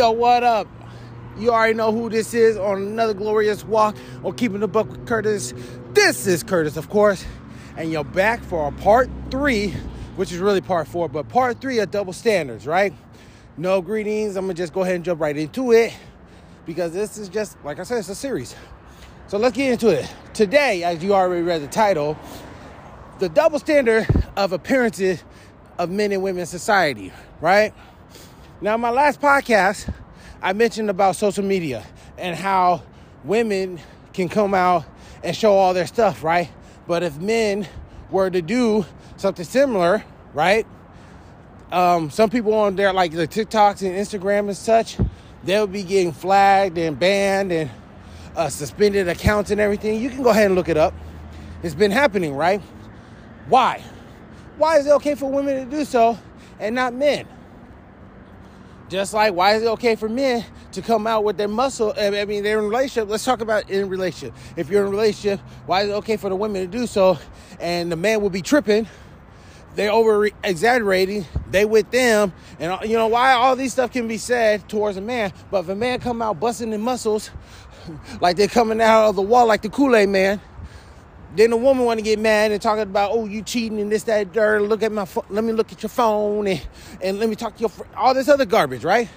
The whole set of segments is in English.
Yo, what up? You already know who this is on another glorious walk or keeping the buck with Curtis. This is Curtis, of course, and you're back for a part three, which is really part four, but part three of double standards, right? No greetings. I'm gonna just go ahead and jump right into it because this is just like I said, it's a series. So let's get into it. Today, as you already read the title, the double standard of appearances of men and women in society, right? Now, my last podcast, I mentioned about social media and how women can come out and show all their stuff, right? But if men were to do something similar, right? Um, some people on there, like the TikToks and Instagram and such, they'll be getting flagged and banned and uh, suspended accounts and everything. You can go ahead and look it up. It's been happening, right? Why? Why is it okay for women to do so and not men? Just like why is it okay for men to come out with their muscle? I mean, they're in relationship. Let's talk about in relationship. If you're in relationship, why is it okay for the women to do so, and the man will be tripping? They over exaggerating. They with them, and you know why all these stuff can be said towards a man. But if a man come out busting in muscles, like they're coming out of the wall like the Kool Aid man, then the woman want to get mad and talking about, oh, you cheating and this, that, dirt. Look at my, phone. let me look at your phone and, and let me talk to your, fr-. all this other garbage, right?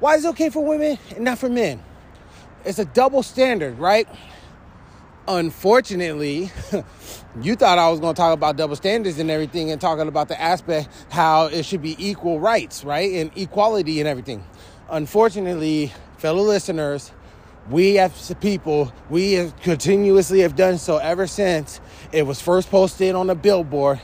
Why is it okay for women and not for men? It's a double standard, right? Unfortunately, you thought I was going to talk about double standards and everything and talking about the aspect how it should be equal rights, right? And equality and everything. Unfortunately, fellow listeners, we as people, we continuously have done so ever since it was first posted on a billboard.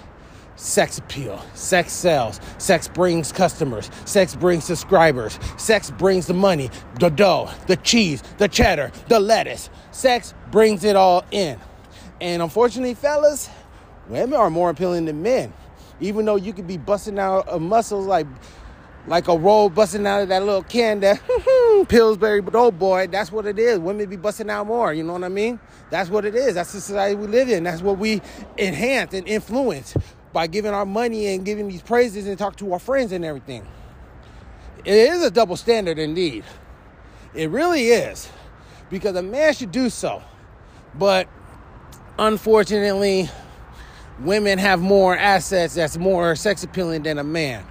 Sex appeal, sex sells, sex brings customers, sex brings subscribers, sex brings the money, the dough, the cheese, the cheddar, the lettuce. Sex brings it all in. And unfortunately, fellas, women are more appealing than men. Even though you could be busting out of muscles like like a roll busting out of that little can that Pillsbury but oh boy, that's what it is. Women be busting out more, you know what I mean? That's what it is. That's the society we live in. That's what we enhance and influence by giving our money and giving these praises and talk to our friends and everything. It is a double standard indeed. It really is. Because a man should do so. But unfortunately, women have more assets that's more sex appealing than a man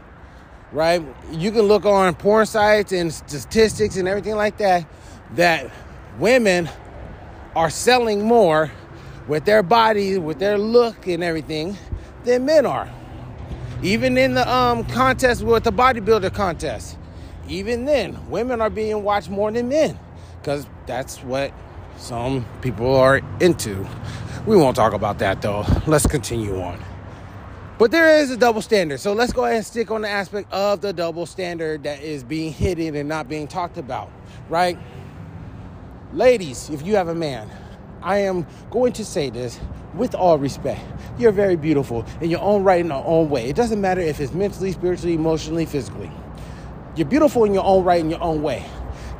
right? You can look on porn sites and statistics and everything like that that women are selling more with their bodies, with their look and everything than men are. Even in the um, contest with the bodybuilder contest, even then, women are being watched more than men because that's what some people are into. We won't talk about that though. Let's continue on. But there is a double standard. So let's go ahead and stick on the aspect of the double standard that is being hidden and not being talked about, right? Ladies, if you have a man, I am going to say this with all respect. You're very beautiful in your own right, in your own way. It doesn't matter if it's mentally, spiritually, emotionally, physically. You're beautiful in your own right, in your own way.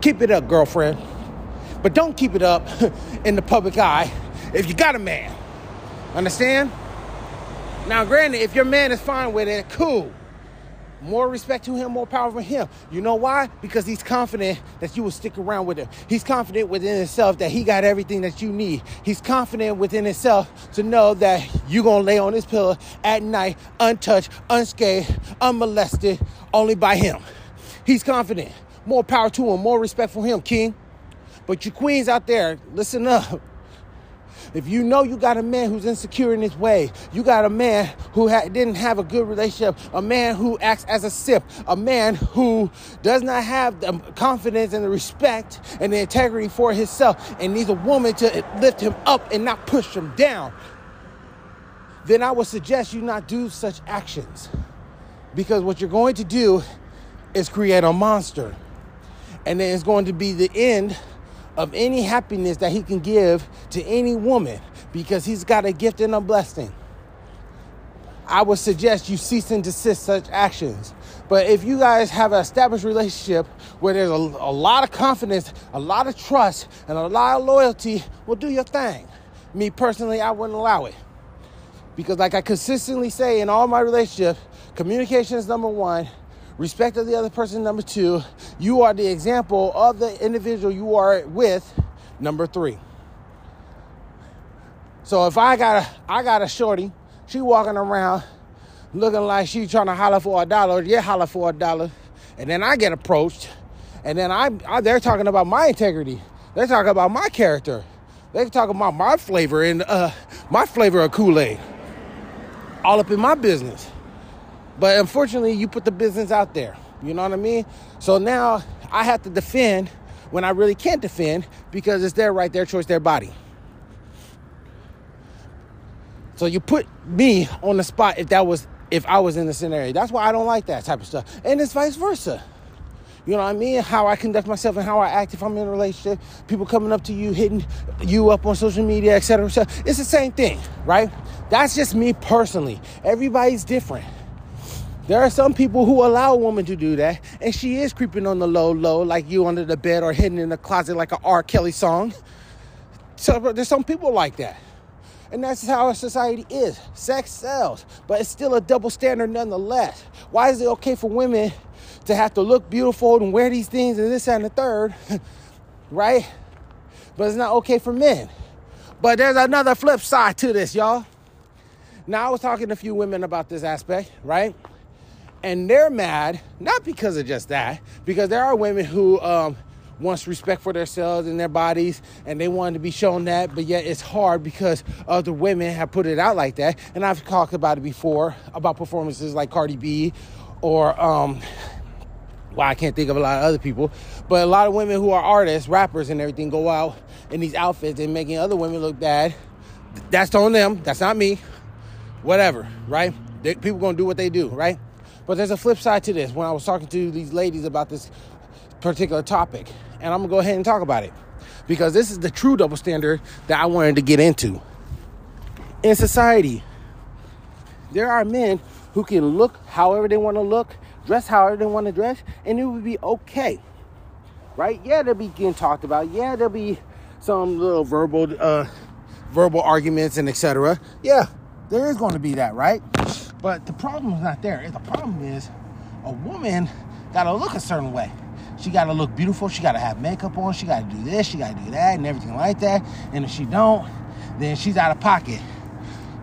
Keep it up, girlfriend. But don't keep it up in the public eye if you got a man. Understand? Now, granted, if your man is fine with it, cool. More respect to him, more power for him. You know why? Because he's confident that you will stick around with him. He's confident within himself that he got everything that you need. He's confident within himself to know that you're going to lay on his pillow at night, untouched, unscathed, unmolested, only by him. He's confident. More power to him, more respect for him, King. But you queens out there, listen up. If you know you got a man who's insecure in his way, you got a man who ha- didn't have a good relationship, a man who acts as a simp, a man who does not have the confidence and the respect and the integrity for himself, and needs a woman to lift him up and not push him down, then I would suggest you not do such actions. Because what you're going to do is create a monster. And then it's going to be the end of any happiness that he can give to any woman because he's got a gift and a blessing. I would suggest you cease and desist such actions. But if you guys have an established relationship where there's a, a lot of confidence, a lot of trust, and a lot of loyalty, well, do your thing. Me personally, I wouldn't allow it. Because, like I consistently say in all my relationships, communication is number one, Respect of the other person, number two. You are the example of the individual you are with, number three. So if I got a I got a shorty, she walking around looking like she trying to holler for a dollar, yeah, holler for a dollar, and then I get approached, and then I, I they're talking about my integrity, they're talking about my character, they're talking about my flavor and uh, my flavor of Kool Aid, all up in my business. But unfortunately, you put the business out there. You know what I mean? So now I have to defend when I really can't defend because it's their right, their choice, their body. So you put me on the spot if that was if I was in the scenario. That's why I don't like that type of stuff. And it's vice versa. You know what I mean? How I conduct myself and how I act if I'm in a relationship. People coming up to you, hitting you up on social media, etc. It's the same thing, right? That's just me personally. Everybody's different. There are some people who allow a woman to do that, and she is creeping on the low, low, like you under the bed or hidden in the closet like a R. Kelly song. So there's some people like that. And that's how our society is. Sex sells, but it's still a double standard nonetheless. Why is it okay for women to have to look beautiful and wear these things and this and the third, right? But it's not okay for men. But there's another flip side to this, y'all. Now, I was talking to a few women about this aspect, right? And they're mad not because of just that because there are women who um, wants respect for themselves and their bodies and they want to be shown that but yet it's hard because other women have put it out like that. And i've talked about it before about performances like cardi b or um, well i can't think of a lot of other people but a lot of women who are artists rappers and everything go out in these outfits and making other women look bad. That's on them. That's not me. Whatever right? They, people gonna do what they do right but there's a flip side to this when I was talking to these ladies about this particular topic. And I'm to go ahead and talk about it because this is the true double standard that I wanted to get into. In society, there are men who can look however they want to look, dress however they want to dress, and it would be okay. Right? Yeah, they'll be getting talked about. Yeah, there'll be some little verbal uh, verbal arguments and etc. Yeah, there is going to be that, right? But the problem is not there. The problem is a woman got to look a certain way. She got to look beautiful. She got to have makeup on. She got to do this. She got to do that and everything like that. And if she don't, then she's out of pocket.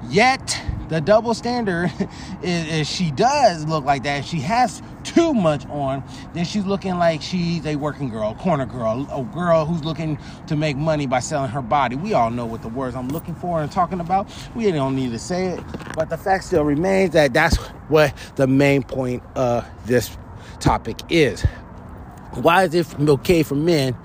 Yet the double standard is, is she does look like that. She has too much on, then she's looking like she's a working girl, corner girl, a girl who's looking to make money by selling her body. We all know what the words I'm looking for and talking about. We don't need to say it, but the fact still remains that that's what the main point of this topic is. Why is it okay for men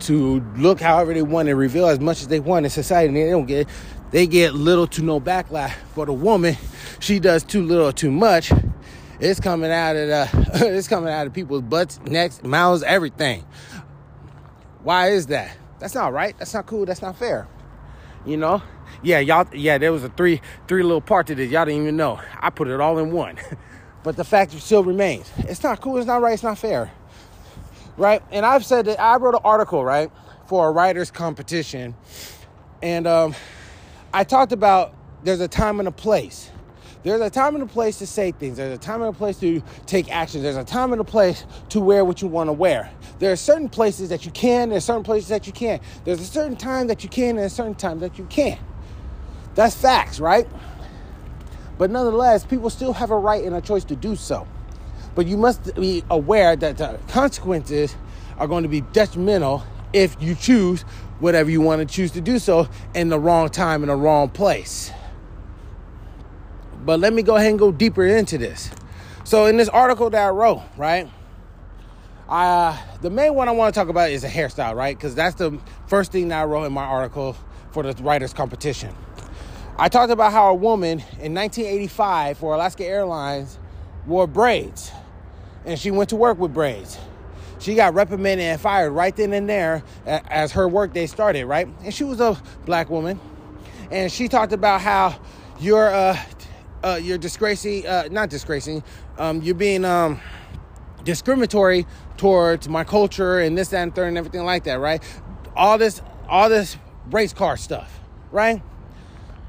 to look however they want and reveal as much as they want in society and they don't get they get little to no backlash for the woman she does too little or too much it's coming out of the, it's coming out of people's butts, necks, mouths, everything. Why is that? That's not right. That's not cool. That's not fair. You know? Yeah, y'all. Yeah, there was a three three little part to this. Y'all didn't even know. I put it all in one. but the fact still remains. It's not cool. It's not right. It's not fair. Right? And I've said that I wrote an article right for a writers competition, and um, I talked about there's a time and a place there's a time and a place to say things. There's a time and a place to take action. There's a time and a place to wear what you want to wear. There are certain places that you can, there's certain places that you can't. There's a certain time that you can and a certain time that you can't. That's facts, right? But nonetheless, people still have a right and a choice to do so. But you must be aware that the consequences are going to be detrimental if you choose whatever you want to choose to do so in the wrong time in the wrong place. But let me go ahead and go deeper into this. So in this article that I wrote, right? Uh, the main one I want to talk about is a hairstyle, right? Because that's the first thing that I wrote in my article for the writers competition. I talked about how a woman in 1985 for Alaska Airlines wore braids, and she went to work with braids. She got reprimanded and fired right then and there as her workday started, right? And she was a black woman, and she talked about how your uh, uh, you're disgracing, uh, not disgracing, um, you're being um, discriminatory towards my culture and this, that, and third, and everything like that, right? All this, all this race car stuff, right?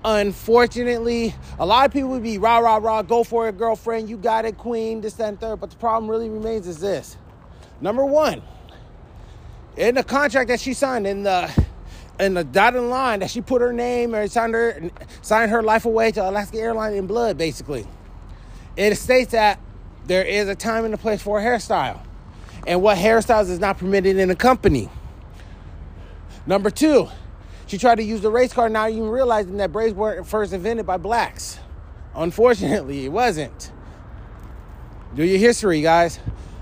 Unfortunately, a lot of people would be rah, rah, rah, go for it, girlfriend, you got it, queen, this, that, and third. But the problem really remains is this. Number one, in the contract that she signed, in the in the dotted line that she put her name or signed her signed her life away to Alaska Airlines in blood, basically. It states that there is a time and a place for a hairstyle. And what hairstyles is not permitted in a company. Number two, she tried to use the race card, not even realizing that braids weren't first invented by blacks. Unfortunately, it wasn't. Do your history, guys.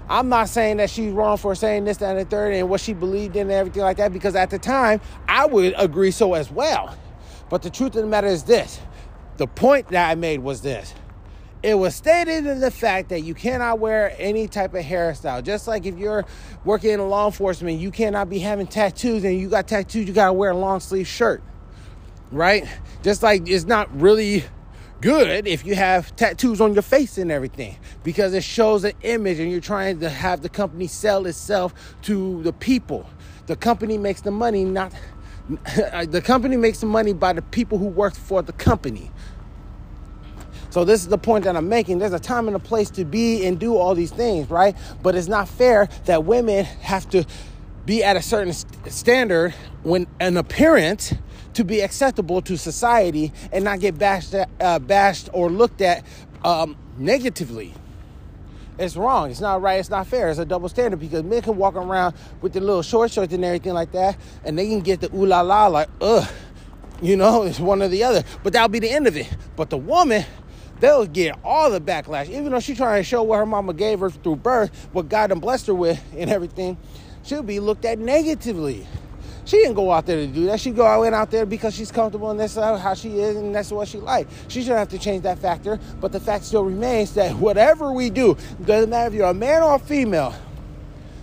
I'm not saying that she's wrong for saying this, that, and the third, and what she believed in and everything like that, because at the time, I would agree so as well. But the truth of the matter is this the point that I made was this. It was stated in the fact that you cannot wear any type of hairstyle. Just like if you're working in law enforcement, you cannot be having tattoos, and you got tattoos, you gotta wear a long sleeve shirt, right? Just like it's not really good if you have tattoos on your face and everything because it shows an image and you're trying to have the company sell itself to the people. The company makes the money, not uh, the company makes the money by the people who work for the company. So this is the point that I'm making. There's a time and a place to be and do all these things, right? But it's not fair that women have to be at a certain standard when an appearance to be acceptable to society and not get bashed, uh, bashed or looked at um, negatively. It's wrong. It's not right. It's not fair. It's a double standard because men can walk around with their little short shorts and everything like that, and they can get the ooh la la like, ugh, you know, it's one or the other. But that'll be the end of it. But the woman, they'll get all the backlash, even though she's trying to show what her mama gave her through birth, what God blessed her with, and everything. She'll be looked at negatively. She didn't go out there to do that. She go went out there because she's comfortable and that's how she is and that's what she like. She shouldn't have to change that factor. But the fact still remains that whatever we do, doesn't matter if you're a man or a female,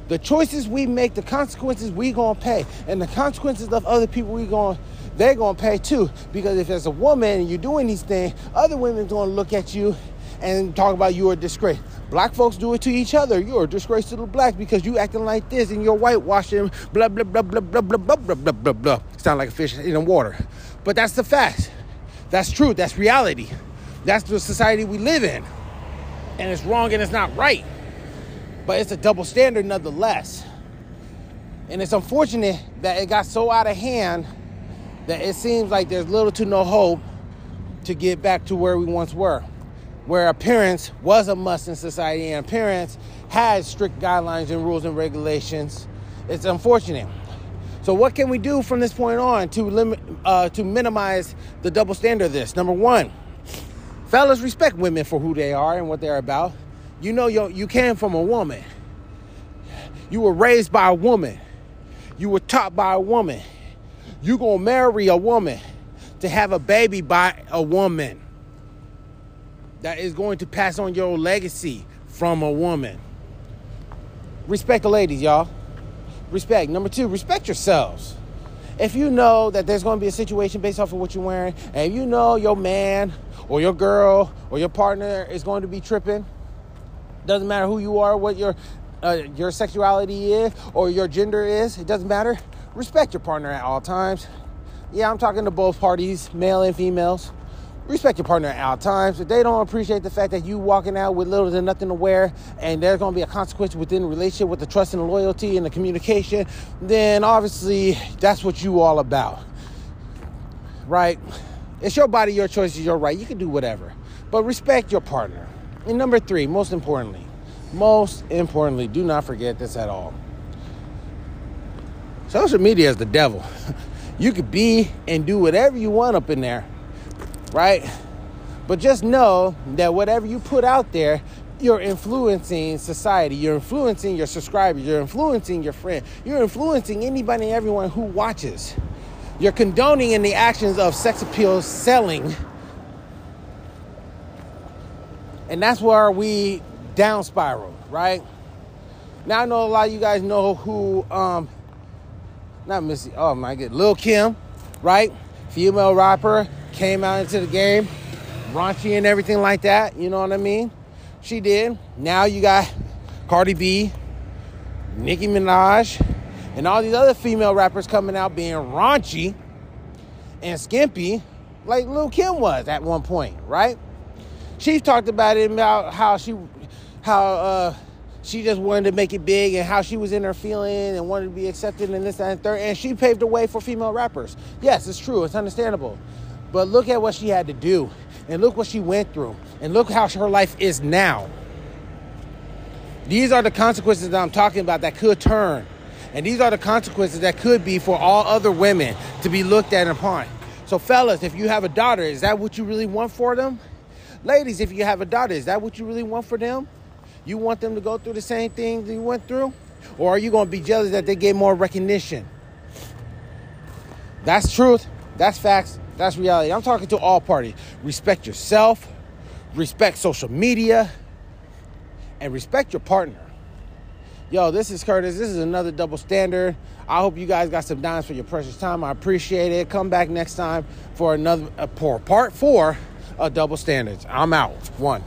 the choices we make, the consequences we gonna pay, and the consequences of other people we gonna they're gonna pay too. Because if there's a woman and you're doing these things, other women gonna look at you and talk about you are disgrace. Black folks do it to each other. You're a disgrace to the blacks because you acting like this and you're whitewashing, blah, blah, blah, blah, blah, blah, blah, blah, blah, blah, blah. Sound like a fish in the water. But that's the fact. That's truth. That's reality. That's the society we live in. And it's wrong and it's not right. But it's a double standard nonetheless. And it's unfortunate that it got so out of hand that it seems like there's little to no hope to get back to where we once were where appearance was a must in society and appearance had strict guidelines and rules and regulations. It's unfortunate. So what can we do from this point on to limit uh, to minimize the double standard of this? Number one, fellas respect women for who they are and what they're about. You know you, you came from a woman. You were raised by a woman. You were taught by a woman. You gonna marry a woman to have a baby by a woman that is going to pass on your legacy from a woman. Respect the ladies, y'all. Respect. Number two, respect yourselves. If you know that there's going to be a situation based off of what you're wearing, and you know your man or your girl or your partner is going to be tripping, doesn't matter who you are, what your uh, your sexuality is or your gender is, it doesn't matter. Respect your partner at all times. Yeah, I'm talking to both parties, male and females respect your partner at all times. If they don't appreciate the fact that you walking out with little to nothing to wear, and there's going to be a consequence within the relationship with the trust and the loyalty and the communication, then obviously that's what you all about, right? It's your body, your choices, your right. You can do whatever, but respect your partner. And number three, most importantly, most importantly, do not forget this at all. Social media is the devil. You could be and do whatever you want up in there right? But just know that whatever you put out there, you're influencing society, you're influencing your subscribers, you're influencing your friend, you're influencing anybody and everyone who watches. You're condoning in the actions of sex appeal selling. And that's where we down spiral, right? Now I know a lot of you guys know who um not Missy, oh my good, Lil Kim, right? Female rapper, came out into the game, raunchy and everything like that. You know what I mean? She did. Now you got Cardi B, Nicki Minaj, and all these other female rappers coming out being raunchy and skimpy like Lil Kim was at one point, right? She talked about it about how she how uh she just wanted to make it big and how she was in her feeling and wanted to be accepted and this that, and third and she paved the way for female rappers. Yes, it's true, it's understandable. But look at what she had to do and look what she went through and look how her life is now. These are the consequences that I'm talking about that could turn. And these are the consequences that could be for all other women to be looked at upon. So, fellas, if you have a daughter, is that what you really want for them? Ladies, if you have a daughter, is that what you really want for them? You want them to go through the same thing you went through? Or are you going to be jealous that they get more recognition? That's truth. That's facts. That's reality. I'm talking to all parties. Respect yourself, respect social media, and respect your partner. Yo, this is Curtis. This is another double standard. I hope you guys got some dimes for your precious time. I appreciate it. Come back next time for another uh, for part four of double standards. I'm out. One.